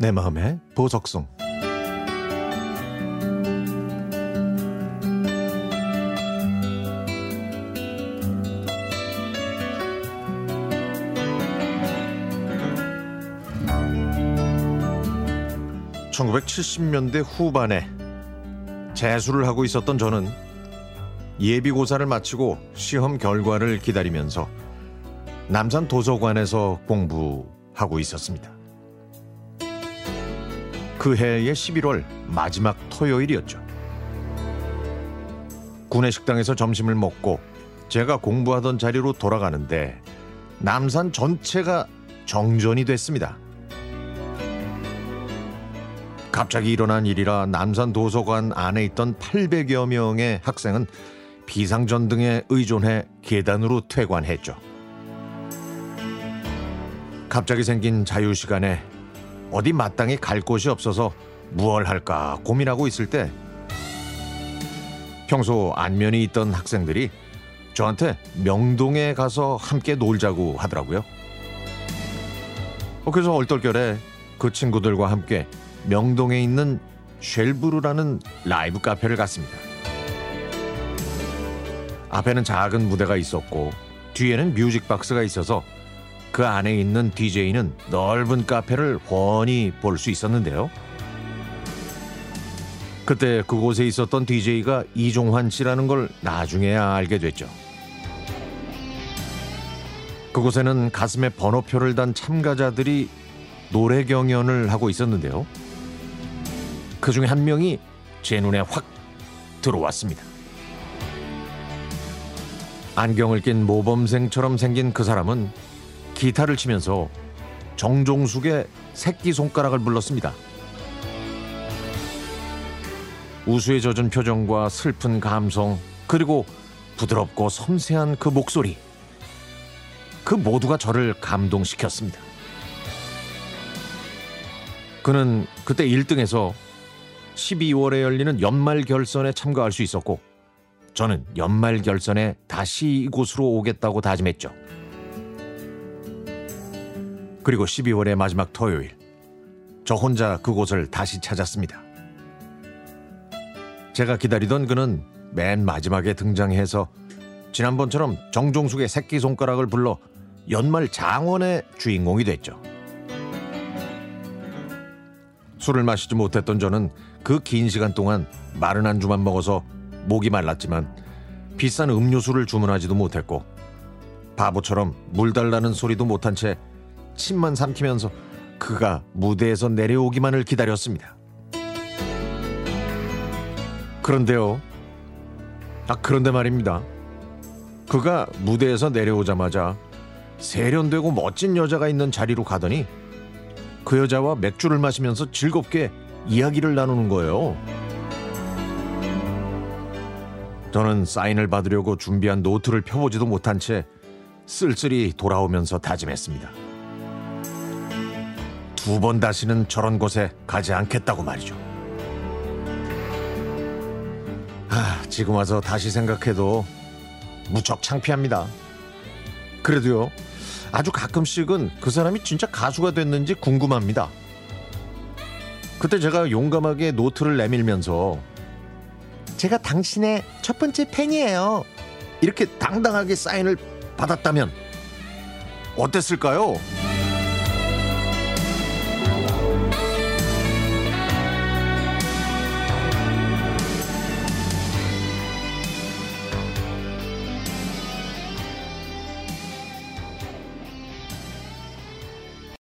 내 마음의 보석송 (1970년대) 후반에 재수를 하고 있었던 저는 예비고사를 마치고 시험 결과를 기다리면서 남산 도서관에서 공부하고 있었습니다. 그 해의 11월 마지막 토요일이었죠. 구내식당에서 점심을 먹고 제가 공부하던 자리로 돌아가는데 남산 전체가 정전이 됐습니다. 갑자기 일어난 일이라 남산 도서관 안에 있던 800여 명의 학생은 비상전등에 의존해 계단으로 퇴관했죠. 갑자기 생긴 자유시간에 어디 마땅히 갈 곳이 없어서 무얼 할까 고민하고 있을 때 평소 안면이 있던 학생들이 저한테 명동에 가서 함께 놀자고 하더라고요. 어, 그래서 얼떨결에 그 친구들과 함께 명동에 있는 쉘브르라는 라이브 카페를 갔습니다. 앞에는 작은 무대가 있었고 뒤에는 뮤직박스가 있어서 그 안에 있는 DJ는 넓은 카페를 훤히 볼 수 있었는데요. 그때 그곳에 있었던 DJ가 이종환 씨라는 걸 나중에야 알게 됐죠. 그곳에는 가슴에 번호표를 단 참가자들이 노래 경연을 하고 있었는데요. 그 중에 한 명이 제 눈에 확 들어왔습니다. 안경을 낀 모범생처럼 생긴 그 사람은 기타를 치면서 정종숙의 새끼손가락을 불렀습니다. 우수에 젖은 표정과 슬픈 감성, 그리고 부드럽고 섬세한 그 목소리. 그 모두가 저를 감동시켰습니다. 그는 그때 1등에서 12월에 열리는 연말 결선에 참가할 수 있었고, 저는 연말 결선에 다시 이곳으로 오겠다고 다짐했죠. 그리고 12월의 마지막 토요일, 저 혼자 그곳을 다시 찾았습니다. 제가 기다리던 그는 맨 마지막에 등장해서 지난번처럼 정종숙의 새끼손가락을 불러 연말 장원의 주인공이 됐죠. 술을 마시지 못했던 저는 그 긴 시간 동안 마른 안주만 먹어서 목이 말랐지만 비싼 음료수를 주문하지도 못했고 바보처럼 물 달라는 소리도 못한 채 침만 삼키면서 그가 무대에서 내려오기만을 기다렸습니다. 그런데요. 아, 그런데 말입니다. 그가 무대에서 내려오자마자 세련되고 멋진 여자가 있는 자리로 가더니 그 여자와 맥주를 마시면서 즐겁게 이야기를 나누는 거예요. 저는 사인을 받으려고 준비한 노트를 펴보지도 못한 채 쓸쓸히 돌아오면서 다짐했습니다. 두 번 다시는 저런 곳에 가지 않겠다고 말이죠. 아, 지금 와서 다시 생각해도 무척 창피합니다. 그래도요, 아주 가끔씩은 그 사람이 진짜 가수가 됐는지 궁금합니다. 그때 제가 용감하게 노트를 내밀면서 제가 당신의 첫 번째 팬이에요. 이렇게 당당하게 사인을 받았다면 어땠을까요?